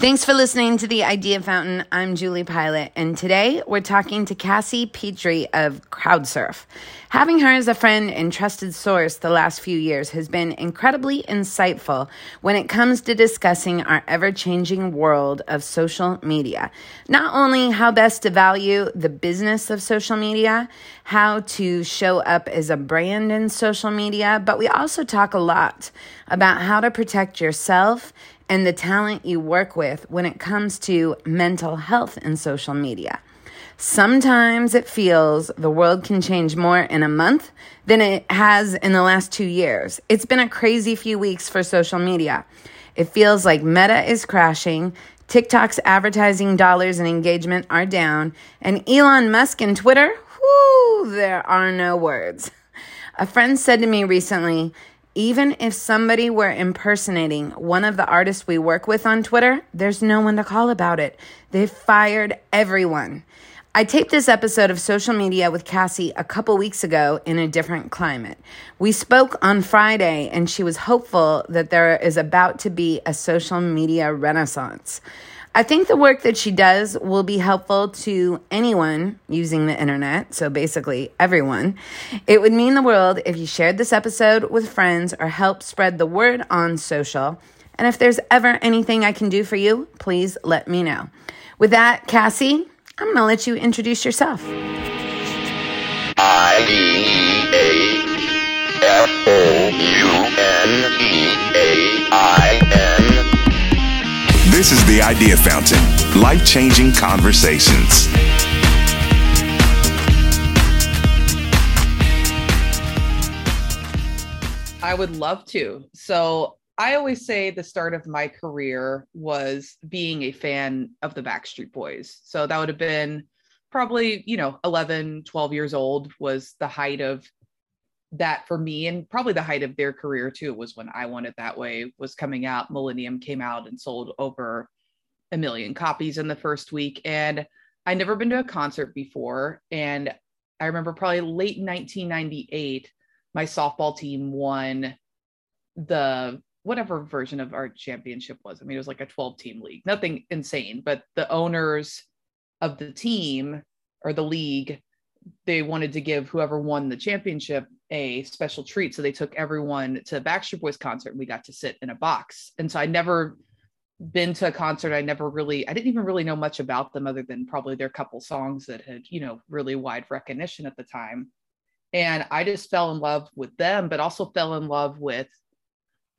Thanks for listening to the Idea Fountain. I'm Julie Pilat, and today we're talking to Cassie Petrey of Crowdsurf. Having her as a friend and trusted source the last few years has been incredibly insightful when it comes to discussing our ever changing world of social media. Not only how best to value the business of social media, how to show up as a brand in social media, but we also talk a lot about how to protect yourself and the talent you work with when it comes to mental health and social media. Sometimes it feels the world can change more in a month than it has in the last two years. It's been a crazy few weeks for social media. It feels like Meta is crashing, TikTok's advertising dollars and engagement are down, and Elon Musk and Twitter, whoo, there are no words. A friend said to me recently, even if somebody were impersonating one of the artists we work with on Twitter, there's no one to call about it. They've fired everyone. I taped this episode of social media with Cassie a couple weeks ago in a different climate. We spoke on Friday, and she was hopeful that there is about to be a social media renaissance. I think the work that she does will be helpful to anyone using the internet, so basically everyone. It would mean the world if you shared this episode with friends or help spread the word on social. And if there's ever anything I can do for you, please let me know. With that, Cassie, I'm going to let you introduce yourself. I D A F O U N E A I N. This is the Idea Fountain life changing conversations. I would love to. So I always say the start of my career was being a fan of the Backstreet Boys. So that would have been probably, you know, 11, 12 years old was the height of that for me and probably the height of their career too was when I Want It That Way was coming out. Millennium came out and sold over a million copies in the first week. And I'd never been to a concert before. And I remember probably late 1998, my softball team won the whatever version of our championship was. I mean, it was like a 12 team league, nothing insane, but the owners of the team or the league, they wanted to give whoever won the championship a special treat. So they took everyone to Backstreet Boys concert and we got to sit in a box. And so I never been to a concert. I never really, I didn't even really know much about them other than probably their couple songs that had, you know, really wide recognition at the time. And I just fell in love with them, but also fell in love with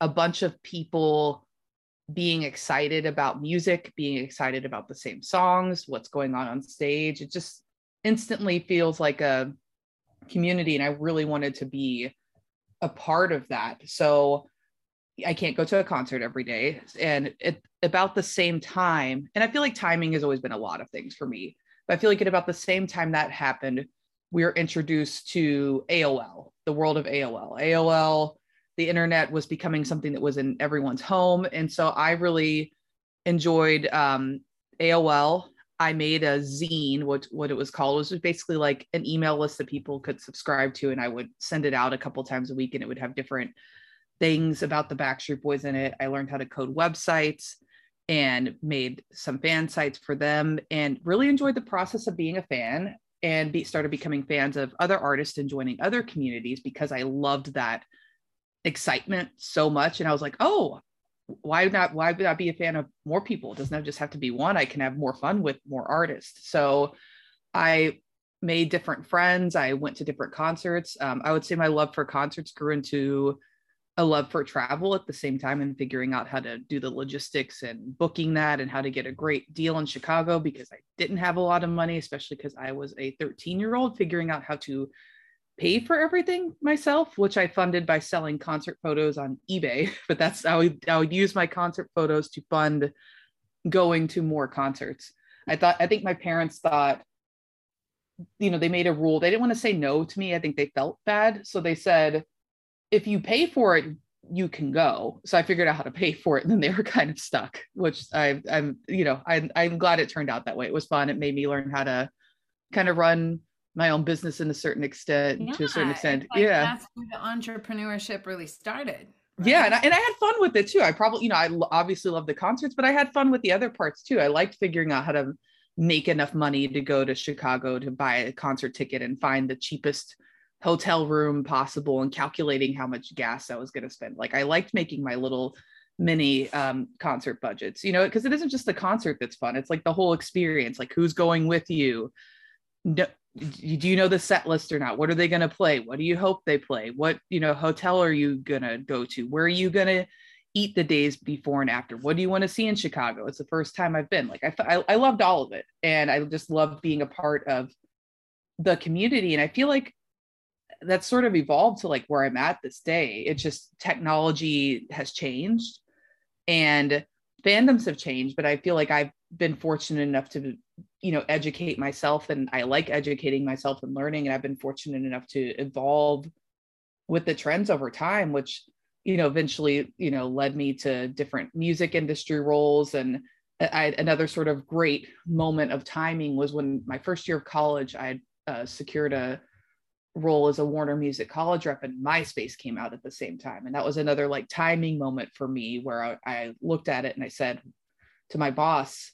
a bunch of people being excited about music, being excited about the same songs, what's going on on stage. It just instantly feels like a community. And I really wanted to be a part of that. So I can't go to a concert every day. And at about the same time, and I feel like timing has always been a lot of things for me, but I feel like at about the same time that happened, we were introduced to AOL, the world of AOL. AOL, the internet was becoming something that was in everyone's home. And so I really enjoyed um, AOL. I made a zine, what what it was called. It was basically like an email list that people could subscribe to, and I would send it out a couple times a week, and it would have different things about the Backstreet Boys in it. I learned how to code websites and made some fan sites for them and really enjoyed the process of being a fan and be, started becoming fans of other artists and joining other communities because I loved that excitement so much. And I was like, oh, why not? Why would I be a fan of more people? It doesn't just have to be one. I can have more fun with more artists. So I made different friends. I went to different concerts. Um, I would say my love for concerts grew into a love for travel at the same time and figuring out how to do the logistics and booking that and how to get a great deal in Chicago because I didn't have a lot of money, especially because I was a 13 year old figuring out how to pay for everything myself, which I funded by selling concert photos on eBay. But that's I would I would use my concert photos to fund going to more concerts. I thought I think my parents thought, you know, they made a rule. They didn't want to say no to me. I think they felt bad. So they said, if you pay for it, you can go. So I figured out how to pay for it, and then they were kind of stuck. Which I, I'm, you know, I, I'm glad it turned out that way. It was fun. It made me learn how to kind of run my own business in a certain extent. Yeah, to a certain extent, like yeah. That's where the entrepreneurship really started. Yeah, and I, and I had fun with it too. I probably, you know, I l- obviously love the concerts, but I had fun with the other parts too. I liked figuring out how to make enough money to go to Chicago to buy a concert ticket and find the cheapest hotel room possible and calculating how much gas I was going to spend. Like I liked making my little mini um, concert budgets, you know, because it isn't just the concert that's fun. It's like the whole experience, like who's going with you. No, do you know the set list or not? What are they going to play? What do you hope they play? What, you know, hotel are you going to go to? Where are you going to eat the days before and after? What do you want to see in Chicago? It's the first time I've been. Like I, I, I loved all of it. And I just loved being a part of the community. And I feel like that's sort of evolved to like where I'm at this day. It's just technology has changed and fandoms have changed, but I feel like I've been fortunate enough to, you know, educate myself and I like educating myself and learning. And I've been fortunate enough to evolve with the trends over time, which, you know, eventually, you know, led me to different music industry roles. And I, another sort of great moment of timing was when my first year of college, I uh, secured a role as a Warner Music College rep and MySpace came out at the same time. And that was another like timing moment for me where I, I, looked at it and I said to my boss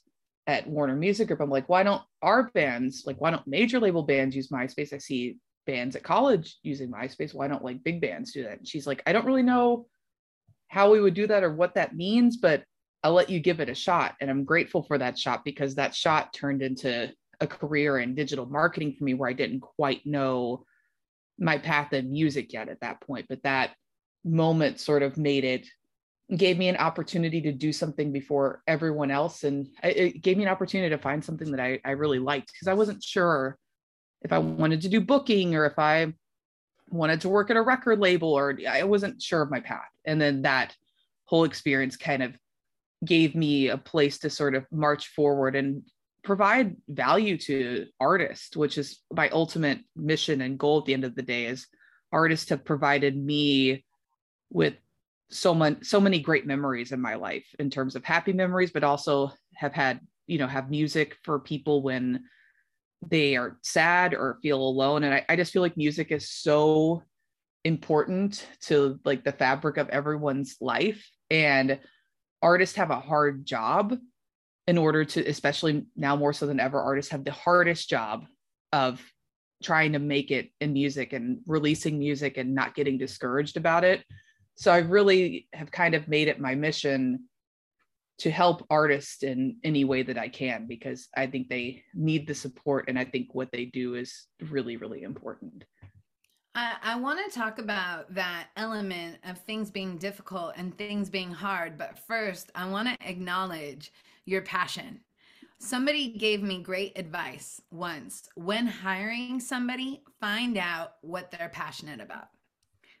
at Warner Music Group, I'm like, why don't our bands, like, why don't major label bands use MySpace? I see bands at college using MySpace. Why don't like big bands do that? And she's like, I don't really know how we would do that or what that means, but I'll let you give it a shot. And I'm grateful for that shot because that shot turned into a career in digital marketing for me where I didn't quite know my path in music yet at that point, but that moment sort of made it gave me an opportunity to do something before everyone else and it gave me an opportunity to find something that I, I really liked because I wasn't sure if I wanted to do booking or if I wanted to work at a record label or I wasn't sure of my path. And then that whole experience kind of gave me a place to sort of march forward and provide value to artists, which is my ultimate mission and goal at the end of the day is artists have provided me with so much so many great memories in my life in terms of happy memories, but also have had, you know, have music for people when they are sad or feel alone. And I, I just feel like music is so important to like the fabric of everyone's life. And artists have a hard job in order to especially now more so than ever artists have the hardest job of trying to make it in music and releasing music and not getting discouraged about it so i really have kind of made it my mission to help artists in any way that i can because i think they need the support and i think what they do is really really important I, I want to talk about that element of things being difficult and things being hard. But first, I want to acknowledge your passion. Somebody gave me great advice once. When hiring somebody, find out what they're passionate about.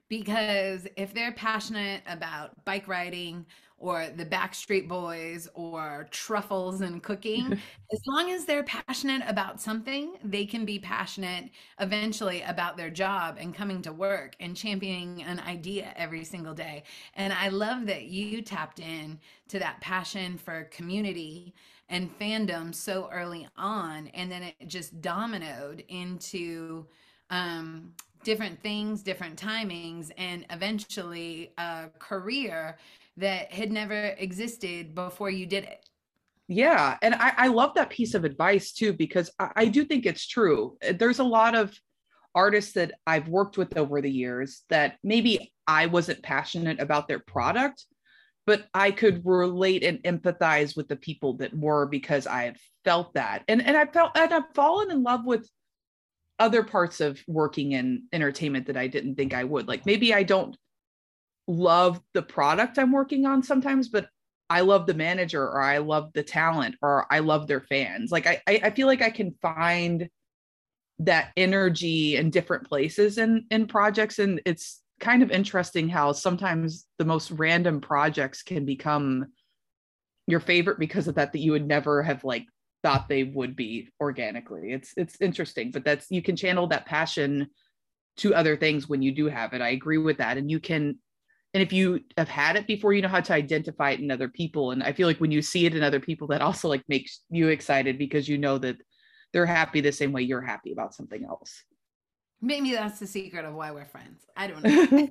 Because if they're passionate about bike riding or the Backstreet Boys or truffles and cooking, as long as they're passionate about something, they can be passionate eventually about their job and coming to work and championing an idea every single day. And I love that you tapped in to that passion for community and fandom so early on and then it just dominoed into um different things, different timings, and eventually a career that had never existed before you did it. Yeah. And I, I love that piece of advice too, because I, I do think it's true. There's a lot of artists that I've worked with over the years that maybe I wasn't passionate about their product, but I could relate and empathize with the people that were because I had felt that. And and I felt and I've fallen in love with other parts of working in entertainment that I didn't think I would. Like maybe I don't love the product I'm working on sometimes, but I love the manager or I love the talent or I love their fans. Like I, I feel like I can find that energy in different places in in projects. And it's kind of interesting how sometimes the most random projects can become your favorite because of that that you would never have like thought they would be organically. It's it's interesting, but that's you can channel that passion to other things when you do have it. I agree with that. And you can and if you have had it before you know how to identify it in other people and i feel like when you see it in other people that also like makes you excited because you know that they're happy the same way you're happy about something else Maybe that's the secret of why we're friends. I don't know.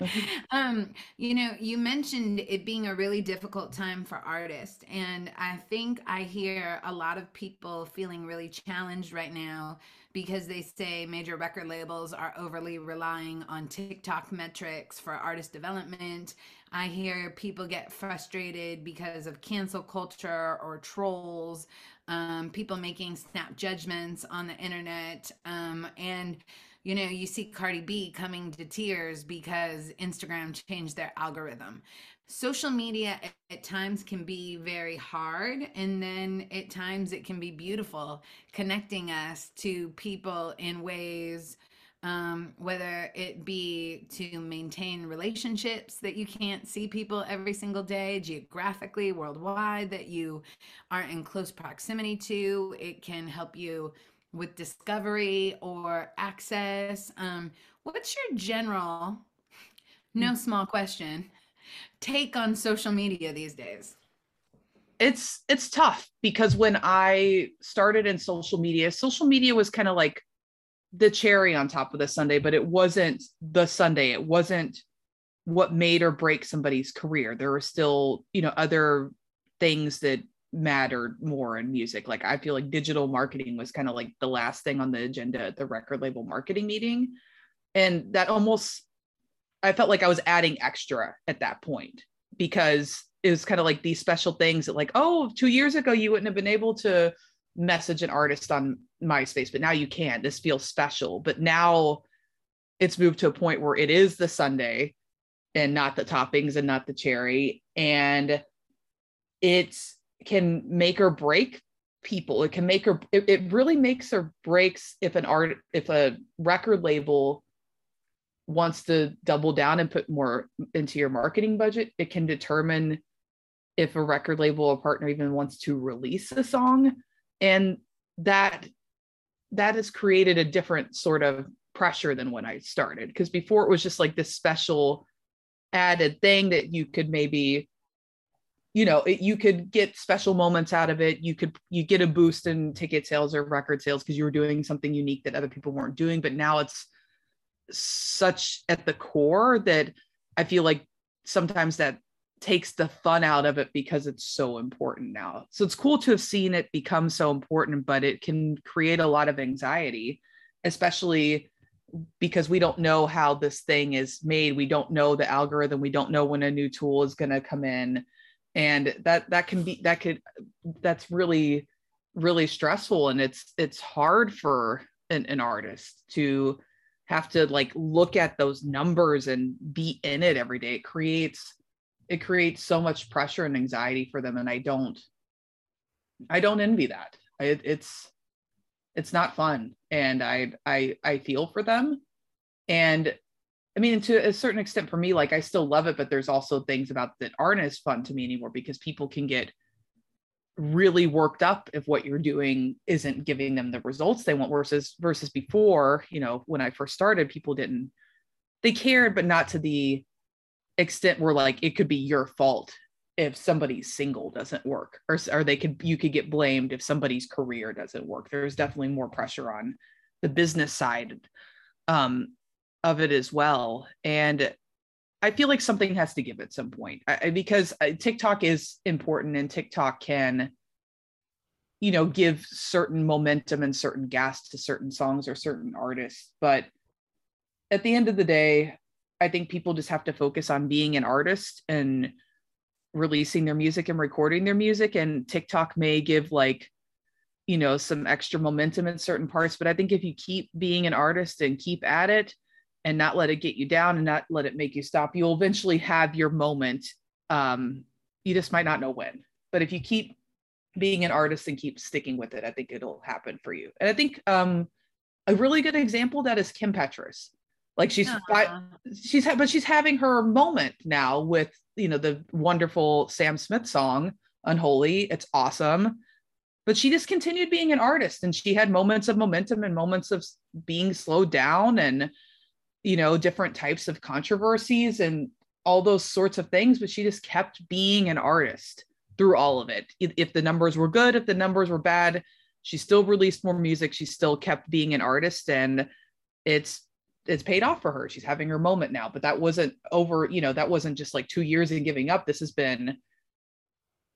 um, you know, you mentioned it being a really difficult time for artists, and I think I hear a lot of people feeling really challenged right now because they say major record labels are overly relying on TikTok metrics for artist development. I hear people get frustrated because of cancel culture or trolls um, people making snap judgments on the internet. Um, and, you know, you see Cardi B coming to tears because Instagram changed their algorithm. Social media at, at times can be very hard, and then at times it can be beautiful, connecting us to people in ways um, whether it be to maintain relationships that you can't see people every single day geographically worldwide that you aren't in close proximity to it can help you with discovery or access um, what's your general no hmm. small question take on social media these days it's it's tough because when i started in social media social media was kind of like the cherry on top of the sundae, but it wasn't the sundae. It wasn't what made or break somebody's career. There were still, you know, other things that mattered more in music. Like I feel like digital marketing was kind of like the last thing on the agenda at the record label marketing meeting. And that almost I felt like I was adding extra at that point because it was kind of like these special things that like, oh, two years ago you wouldn't have been able to message an artist on MySpace, but now you can. This feels special. But now it's moved to a point where it is the sundae and not the toppings and not the cherry. And it can make or break people. It can make or it, it really makes or breaks if an art if a record label wants to double down and put more into your marketing budget, it can determine if a record label or partner even wants to release a song. And that that has created a different sort of pressure than when I started because before it was just like this special added thing that you could maybe you know it, you could get special moments out of it. You could you get a boost in ticket sales or record sales because you were doing something unique that other people weren't doing but now it's such at the core that i feel like sometimes that takes the fun out of it because it's so important now. So it's cool to have seen it become so important, but it can create a lot of anxiety, especially because we don't know how this thing is made. We don't know the algorithm. We don't know when a new tool is going to come in. And that that can be that could that's really really stressful and it's it's hard for an, an artist to have to like look at those numbers and be in it every day. It creates it creates so much pressure and anxiety for them and i don't i don't envy that it, it's it's not fun and i i i feel for them and i mean to a certain extent for me like i still love it but there's also things about that aren't as fun to me anymore because people can get really worked up if what you're doing isn't giving them the results they want versus versus before you know when i first started people didn't they cared but not to the extent where like it could be your fault if somebody's single doesn't work or, or they could you could get blamed if somebody's career doesn't work. There's definitely more pressure on the business side um, of it as well. And i feel like something has to give at some point I, because uh, tiktok is important and tiktok can you know give certain momentum and certain gas to certain songs or certain artists but at the end of the day I think people just have to focus on being an artist and releasing their music and recording their music. And TikTok may give like, you know, some extra momentum in certain parts. But I think if you keep being an artist and keep at it and not let it get you down and not let it make you stop, you'll eventually have your moment. Um, you just might not know when. But if you keep being an artist and keep sticking with it, I think it'll happen for you. And I think um, a really good example that is Kim Petras. Like she's uh-huh. she's ha- but she's having her moment now with you know the wonderful Sam Smith song Unholy. It's awesome. But she just continued being an artist and she had moments of momentum and moments of being slowed down and you know different types of controversies and all those sorts of things but she just kept being an artist through all of it. If the numbers were good if the numbers were bad she still released more music. She still kept being an artist and it's it's paid off for her. She's having her moment now but that wasn't over you know that wasn't just like two years in giving up. This has been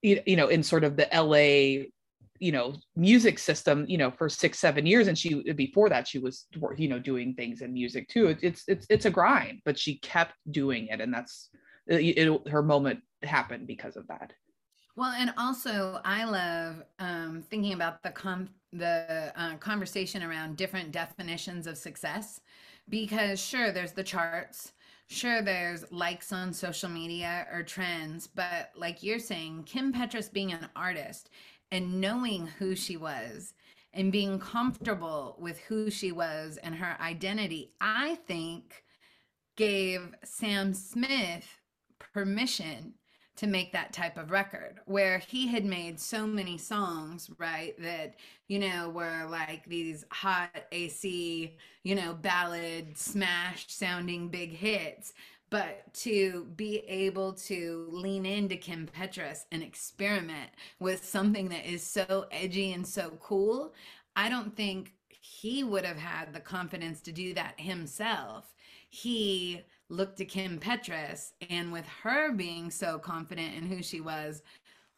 you know in sort of the la you know music system you know for six seven years and she before that she was you know doing things in music too. It- it's it's it's a grind but she kept doing it and that's it, it- her moment happened because of that. Well, and also I love um, thinking about the com- the uh, conversation around different definitions of success, because sure, there's the charts, sure, there's likes on social media or trends, but like you're saying, Kim Petras being an artist and knowing who she was and being comfortable with who she was and her identity, I think gave Sam Smith permission to make that type of record where he had made so many songs right that you know were like these hot ac you know ballad smash sounding big hits but to be able to lean into Kim Petras and experiment with something that is so edgy and so cool, I don't think he would have had the confidence to do that himself. He looked to Kim Petras and with her being so confident in who she was,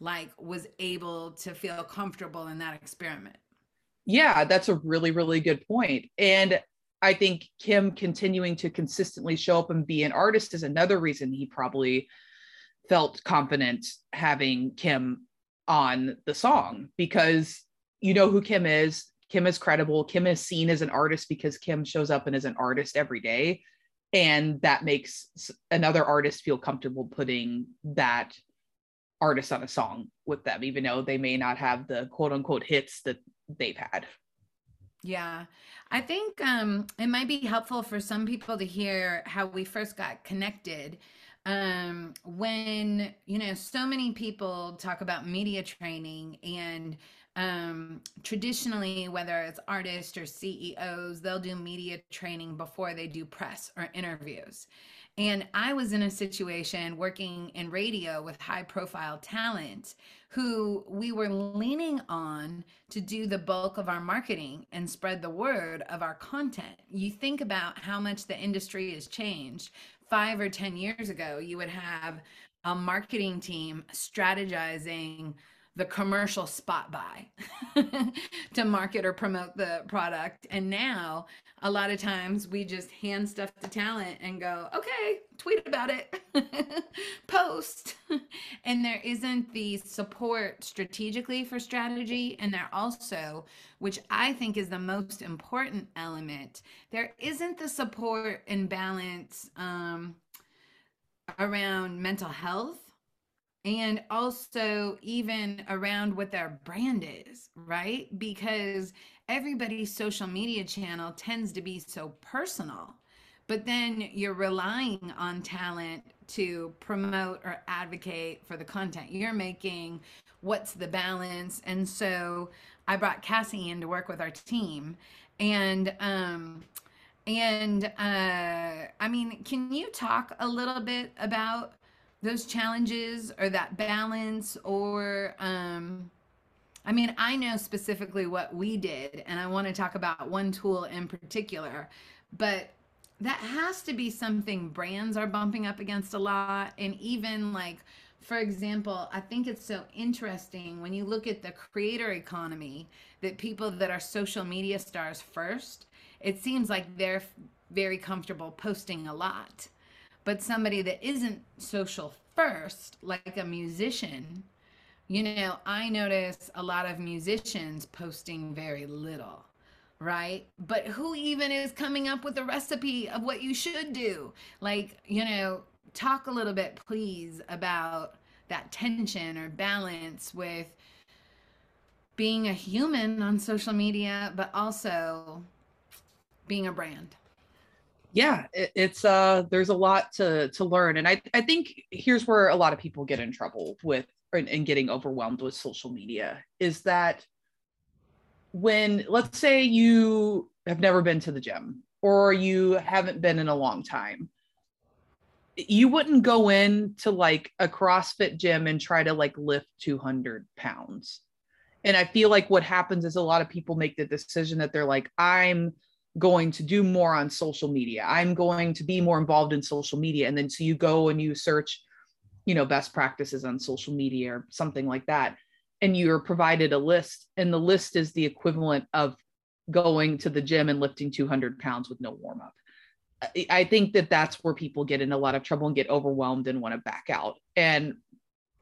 like was able to feel comfortable in that experiment. Yeah, that's a really, really good point. And I think Kim continuing to consistently show up and be an artist is another reason he probably felt confident having Kim on the song because you know who Kim is. Kim is credible. Kim is seen as an artist because Kim shows up and is an artist every day. And that makes another artist feel comfortable putting that artist on a song with them, even though they may not have the quote unquote hits that they've had. Yeah. I think um, it might be helpful for some people to hear how we first got connected. Um, when, you know, so many people talk about media training and um, traditionally, whether it's artists or CEOs, they'll do media training before they do press or interviews. And I was in a situation working in radio with high profile talent who we were leaning on to do the bulk of our marketing and spread the word of our content. You think about how much the industry has changed. Five or 10 years ago, you would have a marketing team strategizing the commercial spot buy to market or promote the product. And now, a lot of times, we just hand stuff to talent and go, okay, tweet about it, post. and there isn't the support strategically for strategy. And there also, which I think is the most important element, there isn't the support and balance um, around mental health and also even around what their brand is, right? Because everybody's social media channel tends to be so personal. But then you're relying on talent to promote or advocate for the content you're making. What's the balance? And so I brought Cassie in to work with our team. And um and uh I mean, can you talk a little bit about those challenges or that balance or um I mean, I know specifically what we did and I want to talk about one tool in particular, but that has to be something brands are bumping up against a lot and even like for example, I think it's so interesting when you look at the creator economy that people that are social media stars first, it seems like they're very comfortable posting a lot but somebody that isn't social first like a musician you know i notice a lot of musicians posting very little right? But who even is coming up with a recipe of what you should do? Like you know talk a little bit please about that tension or balance with being a human on social media but also being a brand yeah it, it's uh there's a lot to to learn and i i think here's where a lot of people get in trouble with and, and getting overwhelmed with social media is that when let's say you have never been to the gym or you haven't been in a long time you wouldn't go in to like a CrossFit gym and try to like lift 200 pounds. And I feel like what happens is a lot of people make the decision that they're like, I'm going to do more on social media. I'm going to be more involved in social media. And then so you go and you search, you know, best practices on social media or something like that. And you're provided a list, and the list is the equivalent of going to the gym and lifting 200 pounds with no warm up. I think that that's where people get in a lot of trouble and get overwhelmed and want to back out. And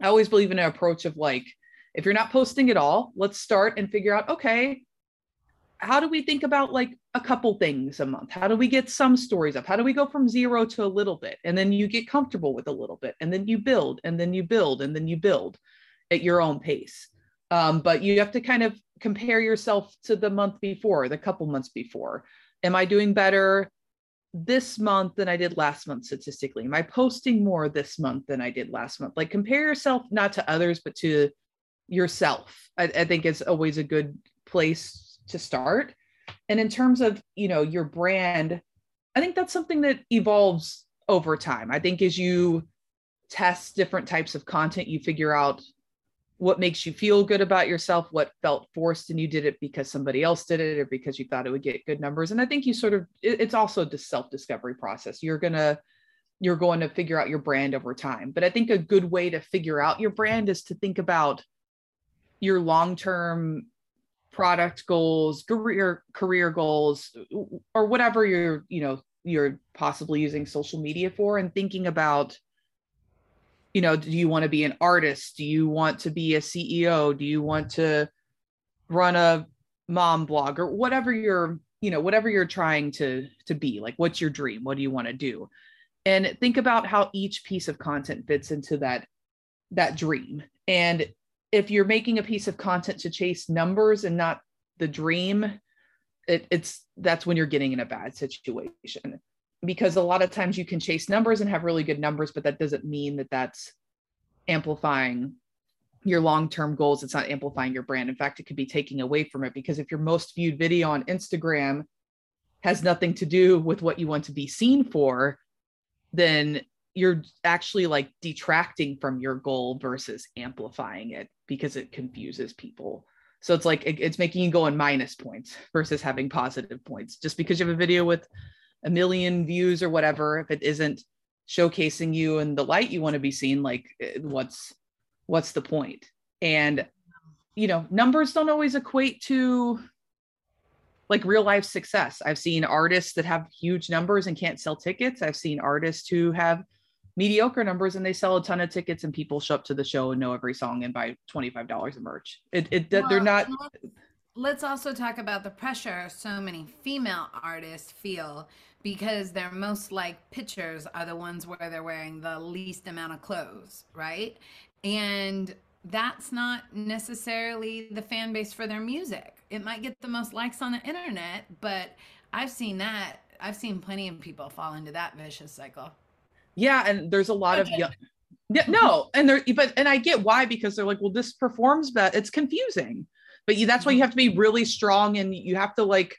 I always believe in an approach of like, if you're not posting at all, let's start and figure out, okay, how do we think about like a couple things a month? How do we get some stories up? How do we go from zero to a little bit? And then you get comfortable with a little bit, and then you build, and then you build, and then you build at your own pace. Um, but you have to kind of compare yourself to the month before, the couple months before. Am I doing better this month than I did last month statistically? Am I posting more this month than I did last month? Like compare yourself not to others, but to yourself. I, I think it's always a good place to start. And in terms of, you know, your brand, I think that's something that evolves over time. I think as you test different types of content, you figure out what makes you feel good about yourself, what felt forced and you did it because somebody else did it or because you thought it would get good numbers. And I think you sort of it's also the self-discovery process. You're to you're going to figure out your brand over time. But I think a good way to figure out your brand is to think about your long-term product goals, career career goals or whatever you're, you know, you're possibly using social media for and thinking about you know, do you want to be an artist? Do you want to be a CEO? Do you want to run a mom blog or whatever you're, you know, whatever you're trying to to be? Like what's your dream? What do you want to do? And think about how each piece of content fits into that that dream. And if you're making a piece of content to chase numbers and not the dream, it, it's that's when you're getting in a bad situation because a lot of times you can chase numbers and have really good numbers, but that doesn't mean that that's amplifying your long-term goals. It's not amplifying your brand. In fact, it could be taking away from it because if your most viewed video on Instagram has nothing to do with what you want to be seen for, then you're actually like detracting from your goal versus amplifying it because it confuses people. So it's like it's making you go in minus points versus having positive points. Just because you have a video with a million views or whatever if it isn't showcasing you in the light you want to be seen like eh, what's what's the point and you know numbers don't always equate to like real life success i've seen artists that have huge numbers and can't sell tickets i've seen artists who have mediocre numbers and they sell a ton of tickets and people show up to the show and know every song and buy $25 of merch it, it well, they're not let's also talk about the pressure so many female artists feel because their most like pictures are the ones where they're wearing the least amount of clothes, right? And that's not necessarily the fan base for their music. It might get the most likes on the internet, but I've seen that. I've seen plenty of people fall into that vicious cycle. Yeah, and there's a lot of young yeah, no, and there but and I get why because they're like, well, this performs but it's confusing. But you, that's why you have to be really strong and you have to like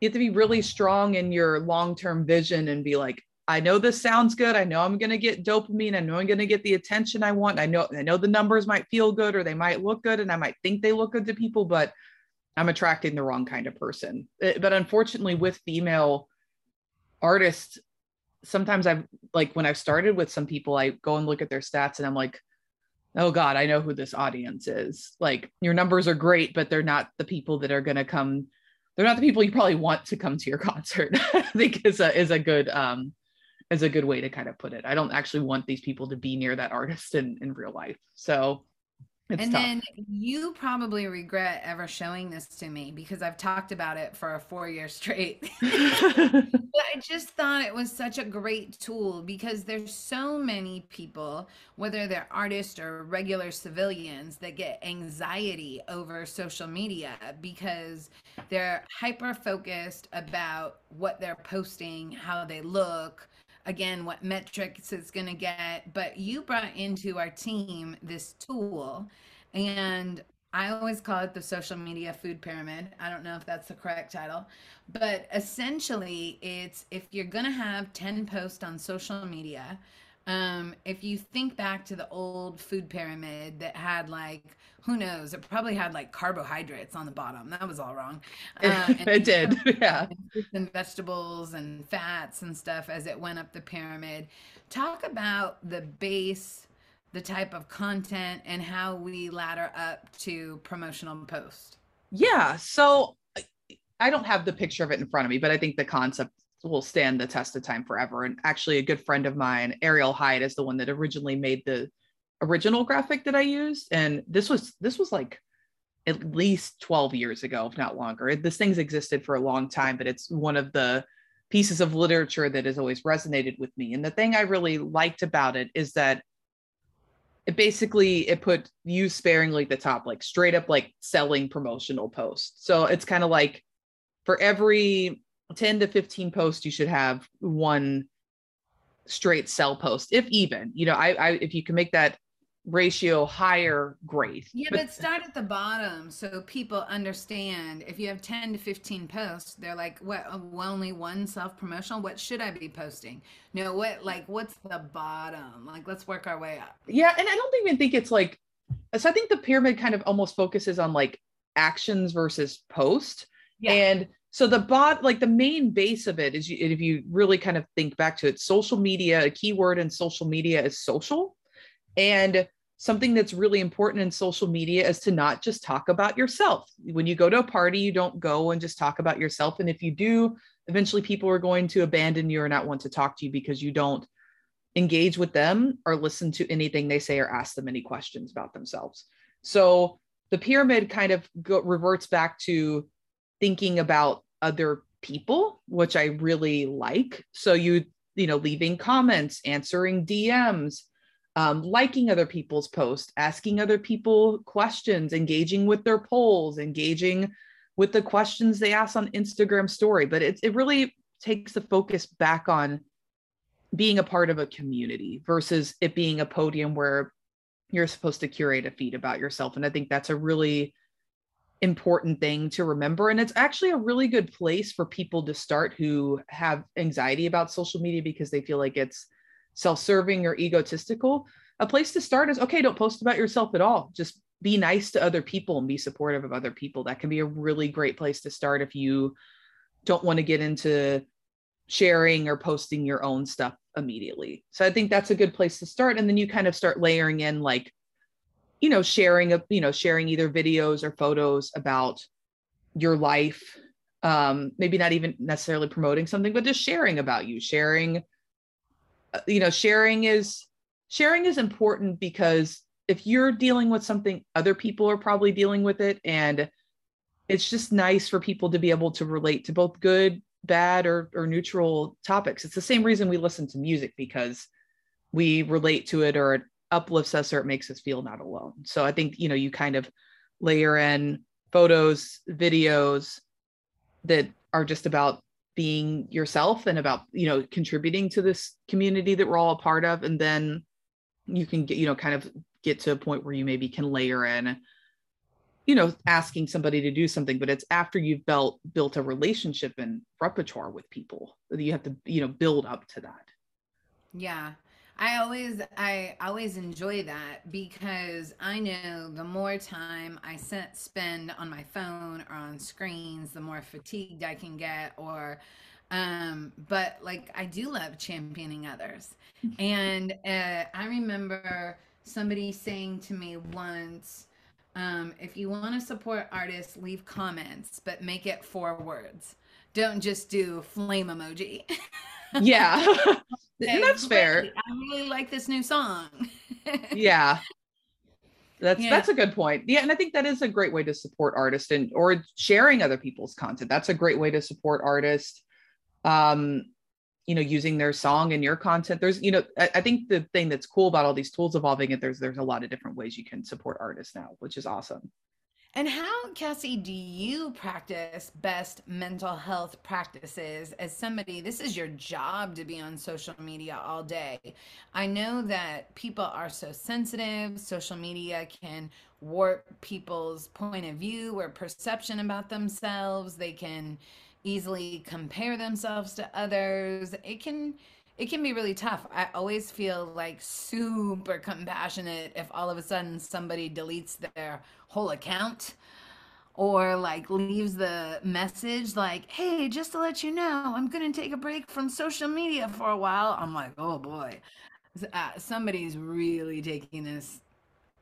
you have to be really strong in your long-term vision and be like I know this sounds good. I know I'm going to get dopamine. I know I'm going to get the attention I want. I know I know the numbers might feel good or they might look good and I might think they look good to people, but I'm attracting the wrong kind of person. Eh, but unfortunately with female artists sometimes I've like when I've started with some people I go and look at their stats and I'm like oh god, I know who this audience is. Like your numbers are great, but they're not the people that are going to come they're not the people you probably want to come to your concert. I think is a is a good um is a good way to kind of put it. I don't actually want these people to be near that artist in in real life. So it's and tough. then you probably regret ever showing this to me because I've talked about it for a four year straight. but I just thought it was such a great tool because there's so many people, whether they're artists or regular civilians, that get anxiety over social media because they're hyper focused about what they're posting, how they look, again what metrics it's going to get but you brought into our team this tool and I always call it the social media food pyramid. I don't know if that's the correct title, but essentially it's if you're going to have 10 posts on social media, um, if you think back to the old food pyramid that had like who knows? It probably had like carbohydrates on the bottom. That was all wrong. Uh, it did yeah. and vegetables and fats and stuff as it went up the pyramid. Talk about the base the type of content and how we ladder up to promotional post. Yeah so i don't have the picture of it in front of me but i think the concept will stand the test of time forever. And actually, a good friend of mine, Ariel Hyatt, is the one that originally made the original graphic that I used. And this was this was like at least 12 years ago, if not longer. This thing's existed for a long time, but it's one of the pieces of literature that has always resonated with me. And the thing I really liked about it is that it basically it put use sparingly the top, like straight up like selling promotional posts. So it's kind of like for every 10 to 15 posts you should have one straight sell post if even you know i, I if you can make that ratio higher great yeah but, but start at the bottom so people understand. If you have 10 to 15 posts they're like what uh, only one self promotional what should i be posting? No what like what's the bottom? Like let's work our way up. Yeah and i don't even think it's like so i think the pyramid kind of almost focuses on like actions versus post. Yeah. and so the bot like the main base of it is you, if you really kind of think back to it social media a keyword in social media is social. And something that's really important in social media is to not just talk about yourself. When you go to a party you don't go and just talk about yourself. And if you do eventually people are going to abandon you or not want to talk to you because you don't engage with them or listen to anything they say or ask them any questions about themselves. So the pyramid kind of go, reverts back to thinking about other people, which I really like. So you, you know, leaving comments, answering DMs, um, liking other people's posts, asking other people questions, engaging with their polls, engaging with the questions they ask on Instagram story. But it, it really takes the focus back on being a part of a community versus it being a podium where you're supposed to curate a feed about yourself. And I think that's a really important thing to remember. And it's actually a really good place for people to start who have anxiety about social media because they feel like it's self serving or egotistical. A place to start is okay, don't post about yourself at all. Just be nice to other people and be supportive of other people. That can be a really great place to start if you don't want to get into sharing or posting your own stuff immediately. So I think that's a good place to start. And then you kind of start layering in like you know sharing a you know sharing either videos or photos about your life um maybe not even necessarily promoting something but just sharing about you sharing Uh, you know sharing is sharing is important because if you're dealing with something other people are probably dealing with it and it's just nice for people to be able to relate to both good bad or, or neutral topics it's the same reason we listen to music because we relate to it or it uplifts us or it makes us feel not alone. So I think, you know, you kind of layer in photos, videos that are just about being yourself and about, you know, contributing to this community that we're all a part of. And then you can get, you know, kind of get to a point where you maybe can layer in, you know, asking somebody to do something, but it's after you've built built a relationship and repertoire with people that you have to, you know, build up to that. Yeah. I always I always enjoy that because I know the more time I spend on my phone or on screens, the more fatigued I can get or um but like I do love championing others. And uh, I remember somebody saying to me once um, if you want to support artists, leave comments, but make it four words. Don't just do flame emoji. yeah. that's fair. I really like this new song. yeah. That's yeah. that's a good point. Yeah, and I think that is a great way to support artists and or sharing other people's content. That's a great way to support artists. Um, you know, using their song and your content. There's, you know, I, I think the thing that's cool about all these tools evolving it, there's there's a lot of different ways you can support artists now, which is awesome. And how, Cassie, do you practice best mental health practices as somebody? This is your job to be on social media all day. I know that people are so sensitive. Social media can warp people's point of view or perception about themselves. They can easily compare themselves to others. It can it can be really tough. I always feel like super compassionate if all of a sudden somebody deletes their whole account or like leaves the message like, "Hey, just to let you know, I'm to take a break from social media for a while." I'm like, "Oh boy." Uh, somebody's really taking this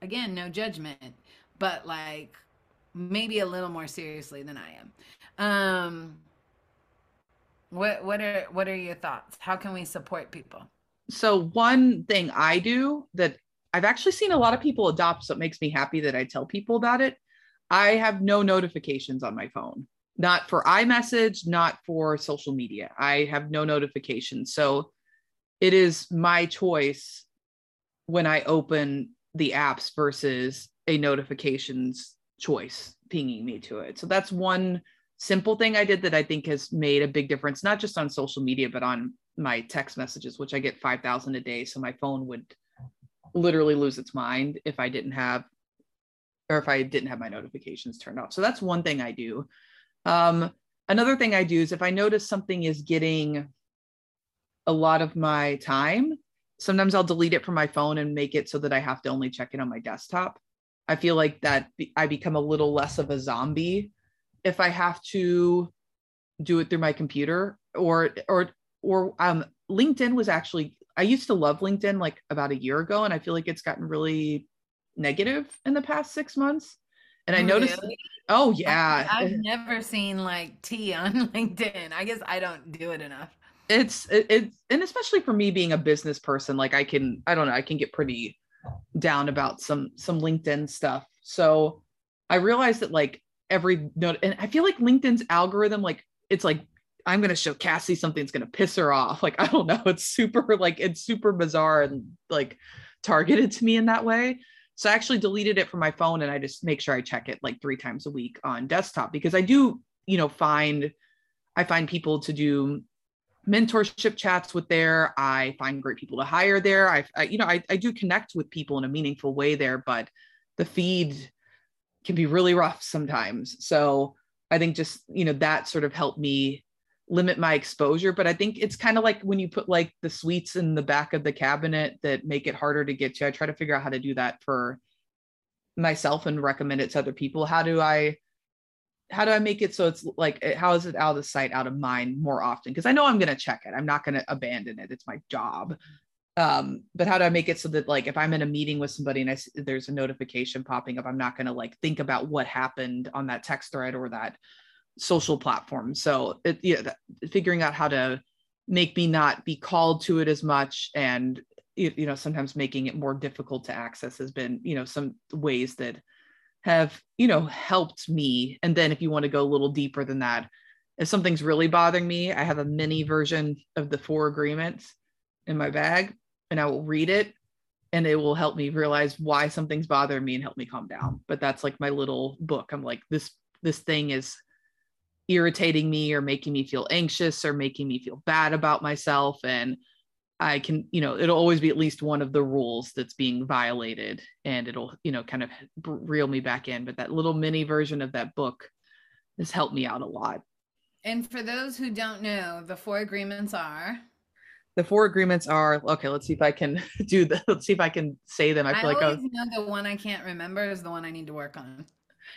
again, no judgment, but like maybe a little more seriously than I am. Um what what are what are your thoughts? How can we support people? So one thing I do that I've actually seen a lot of people adopt, so it makes me happy that I tell people about it. I have no notifications on my phone, not for iMessage, not for social media. I have no notifications. So it is my choice when I open the apps versus a notifications choice pinging me to it. So that's one simple thing I did that I think has made a big difference, not just on social media, but on my text messages, which I get 5,000 a day. So my phone would literally lose its mind if I didn't have, or if I didn't have my notifications turned off. So that's one thing I do. Um, another thing I do is if I notice something is getting a lot of my time, sometimes I'll delete it from my phone and make it so that I have to only check it on my desktop. I feel like that I become a little less of a zombie if I have to do it through my computer or or or um LinkedIn was actually I used to love LinkedIn like about a year ago and I feel like it's gotten really negative in the past 6 months. And I oh, Really? noticed oh yeah. I've never seen like tea on LinkedIn. I guess I don't do it enough. it's it, it's and especially for me being a business person like i can i don't know i can get pretty down about some some linkedin stuff so i realized that like every note and i feel like linkedin's algorithm like it's like i'm to show cassie something that's to piss her off. Like i don't know. It's super like it's super bizarre and like targeted to me in that way. So i actually deleted it from my phone and i just make sure i check it like three times a week on desktop because i do you know find i find people to do mentorship chats with there. I find great people to hire there. I, I you know I, I do connect with people in a meaningful way there but the feed can be really rough sometimes. So i think just you know that sort of helped me limit my exposure but i think it's kind of like when you put like the sweets in the back of the cabinet that make it harder to get to i try to figure out how to do that for myself and recommend it to other people how do i how do I make it so it's like how is it out of sight, out of mind more often? Because I know I'm gonna check it. I'm not gonna abandon it. It's my job. Um, but how do I make it so that like if I'm in a meeting with somebody and I there's a notification popping up, I'm not gonna like think about what happened on that text thread or that social platform. So it yeah, that, figuring out how to make me not be called to it as much and you you know sometimes making it more difficult to access has been you know some ways that have you know helped me. And then if you want to go a little deeper than that if something's really bothering me i have a mini version of the four agreements in my bag and i will read it and it will help me realize why something's bothering me and help me calm down. But that's like my little book. I'm like this this thing is irritating me or making me feel anxious or making me feel bad about myself and I can, you know, it'll always be at least one of the rules that's being violated and it'll, you know, kind of reel me back in. But that little mini version of that book has helped me out a lot. And for those who don't know, the four agreements are The four agreements are okay. Let's see if I can do that. Let's see if I can say them. I I, feel like, I know the one I can't remember is the one I need to work on.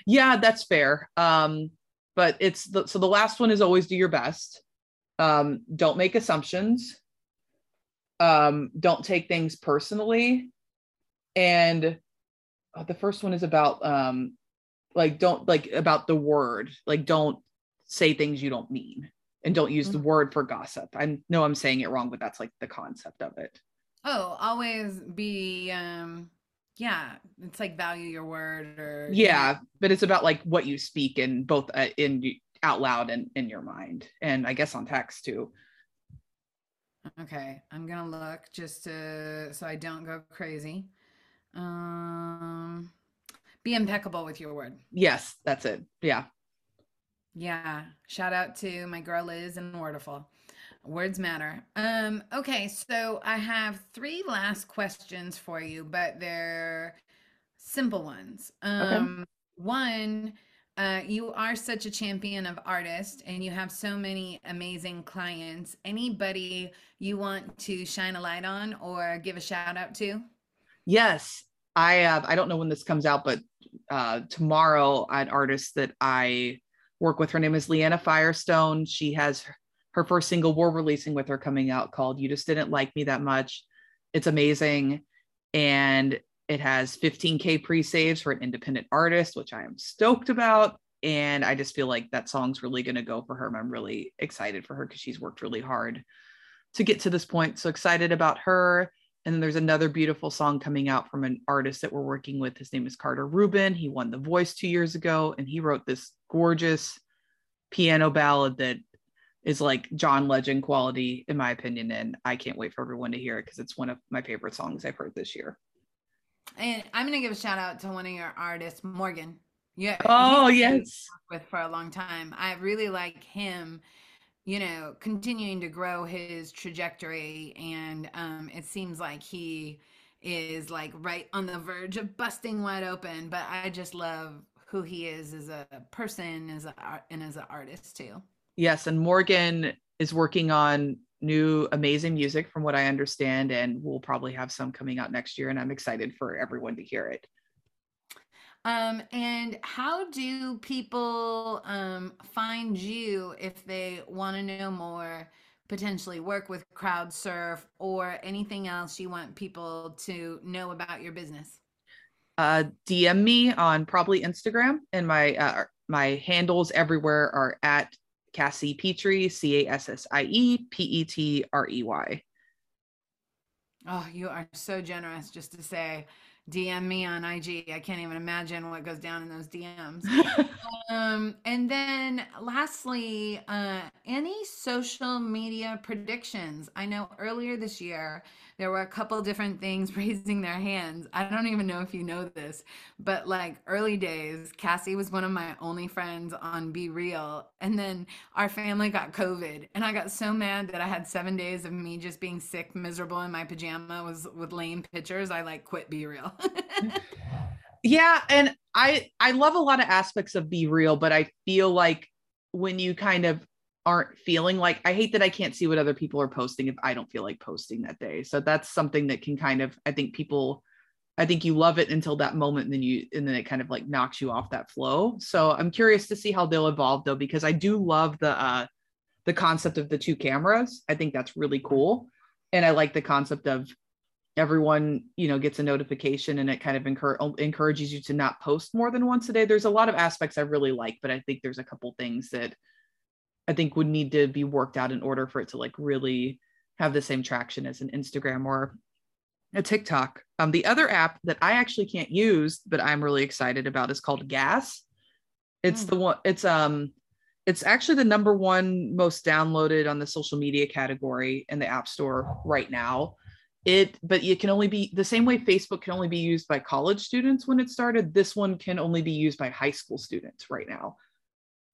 yeah, that's fair. Um, but it's the, so the last one is always do your best. Um, don't make assumptions. Um, don't take things personally. And uh, the first one is about um, like don't like about the word, like don't say things you don't mean, and don't use the word for gossip. I know I'm saying it wrong, but that's like the concept of it. Oh, always be um yeah, it's like value your word or yeah but it's about like what you speak in both uh, in out loud and in your mind and i guess on text too Okay, I'm gonna look just to so I don't go crazy. Um, be impeccable with your word. yes that's it yeah Yeah. Shout out to my girl Liz and Wordiful. Words matter. Um, okay, so I have three last questions for you, but they're simple ones. Um, one, uh, you are such a champion of artists and you have so many amazing clients. Anybody you want to shine a light on or give a shout out to? Yes, I have. I don't know when this comes out, but uh, tomorrow, an artist that I work with, her name is Leanna Firestone. She has her, first single we're releasing with her coming out called "You Just Didn't Like Me That Much." It's amazing, and it has 15k pre-saves for an independent artist, which I am stoked about. And I just feel like that song's really going to go for her. I'm really excited for her because she's worked really hard to get to this point. So excited about her. And then there's another beautiful song coming out from an artist that we're working with. His name is Carter Rubin. He won The Voice two years ago, and he wrote this gorgeous piano ballad that is like John Legend quality, in my opinion. And I can't wait for everyone to hear it because it's one of my favorite songs I've heard this year. And I'm gonna give a shout out to one of your artists, Morgan. Yeah. Oh yes. With for a long time, I really like him. You know, continuing to grow his trajectory, and um, it seems like he is like right on the verge of busting wide open. But I just love who he is as a person, as a and as an artist too. Yes, and Morgan is working on new amazing music from what I understand, and we'll probably have some coming out next year. And I'm excited for everyone to hear it. Um, and how do people um, find you if they want to know more, potentially work with CrowdSurf or anything else you want people to know about your business? Uh, DM me on probably Instagram, and my uh, my handles everywhere are at Cassie Petrey, C A S S I E P E T R E Y. Oh, you are so generous just to say DM me on IG. I can't even imagine what goes down in those DMs. um, and then lastly, uh, any social media predictions? I know earlier this year there were a couple different things raising their hands. I don't even know if you know this, but like early days, Cassie was one of my only friends on BeReal. And then our family got COVID. And I got so mad that I had seven days of me just being sick, miserable in my pajama was with lame pictures. I like quit BeReal. yeah. And I I love a lot of aspects of BeReal, but I feel like when you kind of aren't feeling like I hate that I can't see what other people are posting if I don't feel like posting that day. So that's something that can kind of I think people I think you love it until that moment and then you and then it kind of like knocks you off that flow. So I'm curious to see how they'll evolve though because I do love the uh the concept of the two cameras. I think that's really cool. And I like the concept of everyone, you know, gets a notification and it kind of encour- encourages you to not post more than once a day. There's a lot of aspects I really like, but I think there's a couple things that I think would need to be worked out in order for it to like really have the same traction as an Instagram or a TikTok. Um, the other app that I actually can't use, but I'm really excited about is called Gas. It's mm. the one, it's um it's actually the number one most downloaded on the social media category in the app store right now. It, but it can only be the same way Facebook can only be used by college students when it started. This one can only be used by high school students right now.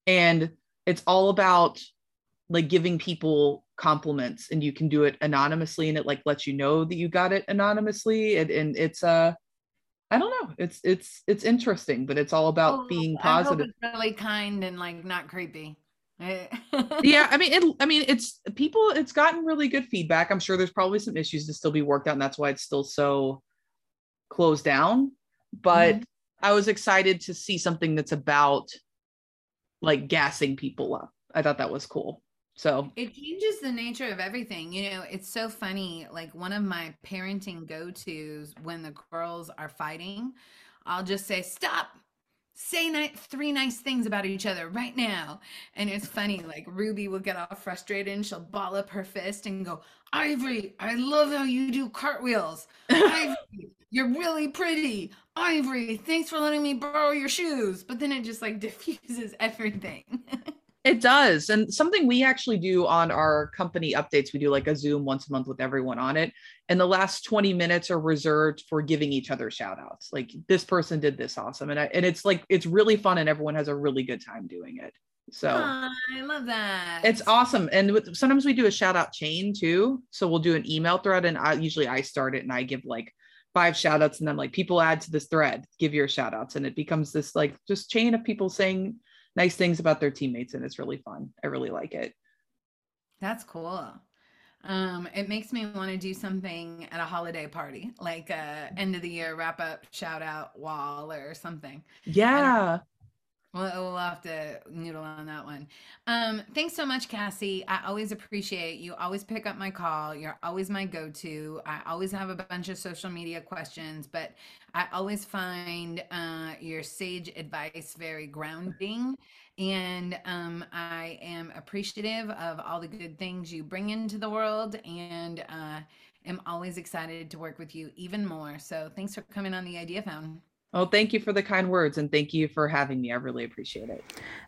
And it's all about like giving people compliments and you can do it anonymously and it like lets you know that you got it anonymously and, and it's uh I don't know. It's it's it's interesting, but it's all about oh, being positive. really kind and like not creepy. yeah, I mean, it, I mean, it's people. It's gotten really good feedback. I'm sure there's probably some issues to still be worked out, and that's why it's still so closed down. But mm-hmm. I was excited to see something that's about like gassing people up. I thought that was cool. So it changes the nature of everything. You know, it's so funny. Like one of my parenting go tos when the girls are fighting, I'll just say, stop, say ni- three nice things about each other right now. And it's funny, like Ruby will get all frustrated and she'll ball up her fist and go, Ivory, I love how you do cartwheels. Ivory, you're really pretty. Ivory, thanks for letting me borrow your shoes. But then it just like diffuses everything. it does. And something we actually do on our company updates, we do like a Zoom once a month with everyone on it. And the last 20 minutes are reserved for giving each other shout outs. Like this person did this awesome. And, I, and it's like, it's really fun and everyone has a really good time doing it. So I love that. It's awesome. And with, sometimes we do a shout out chain too. So we'll do an email thread and I usually I start it and I give like five shout outs and then like people add to this thread, give your shout outs. And it becomes this like just chain of people saying nice things about their teammates. And it's really fun. I really like it. That's cool. Um, it makes me want to do something at a holiday party, like a end of the year wrap up shout out wall or something. Yeah. We'll, we'll have to noodle on that one. Um, thanks so much, Cassie. I always appreciate you. Always pick up my call. You're always my go to. I always have a bunch of social media questions, but I always find uh, your sage advice very grounding. And um, I am appreciative of all the good things you bring into the world and uh, am always excited to work with you even more. So thanks for coming on the Idea Fountain. Oh, thank you for the kind words and thank you for having me. I really appreciate it.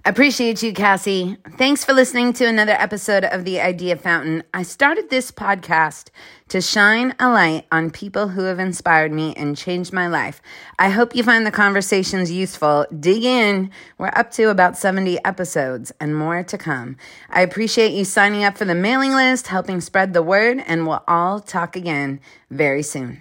I appreciate you, Cassie. Thanks for listening to another episode of The Idea Fountain. I started this podcast to shine a light on people who have inspired me and changed my life. I hope you find the conversations useful. Dig in. We're up to about 70 episodes and more to come. I appreciate you signing up for the mailing list, helping spread the word, and we'll all talk again very soon.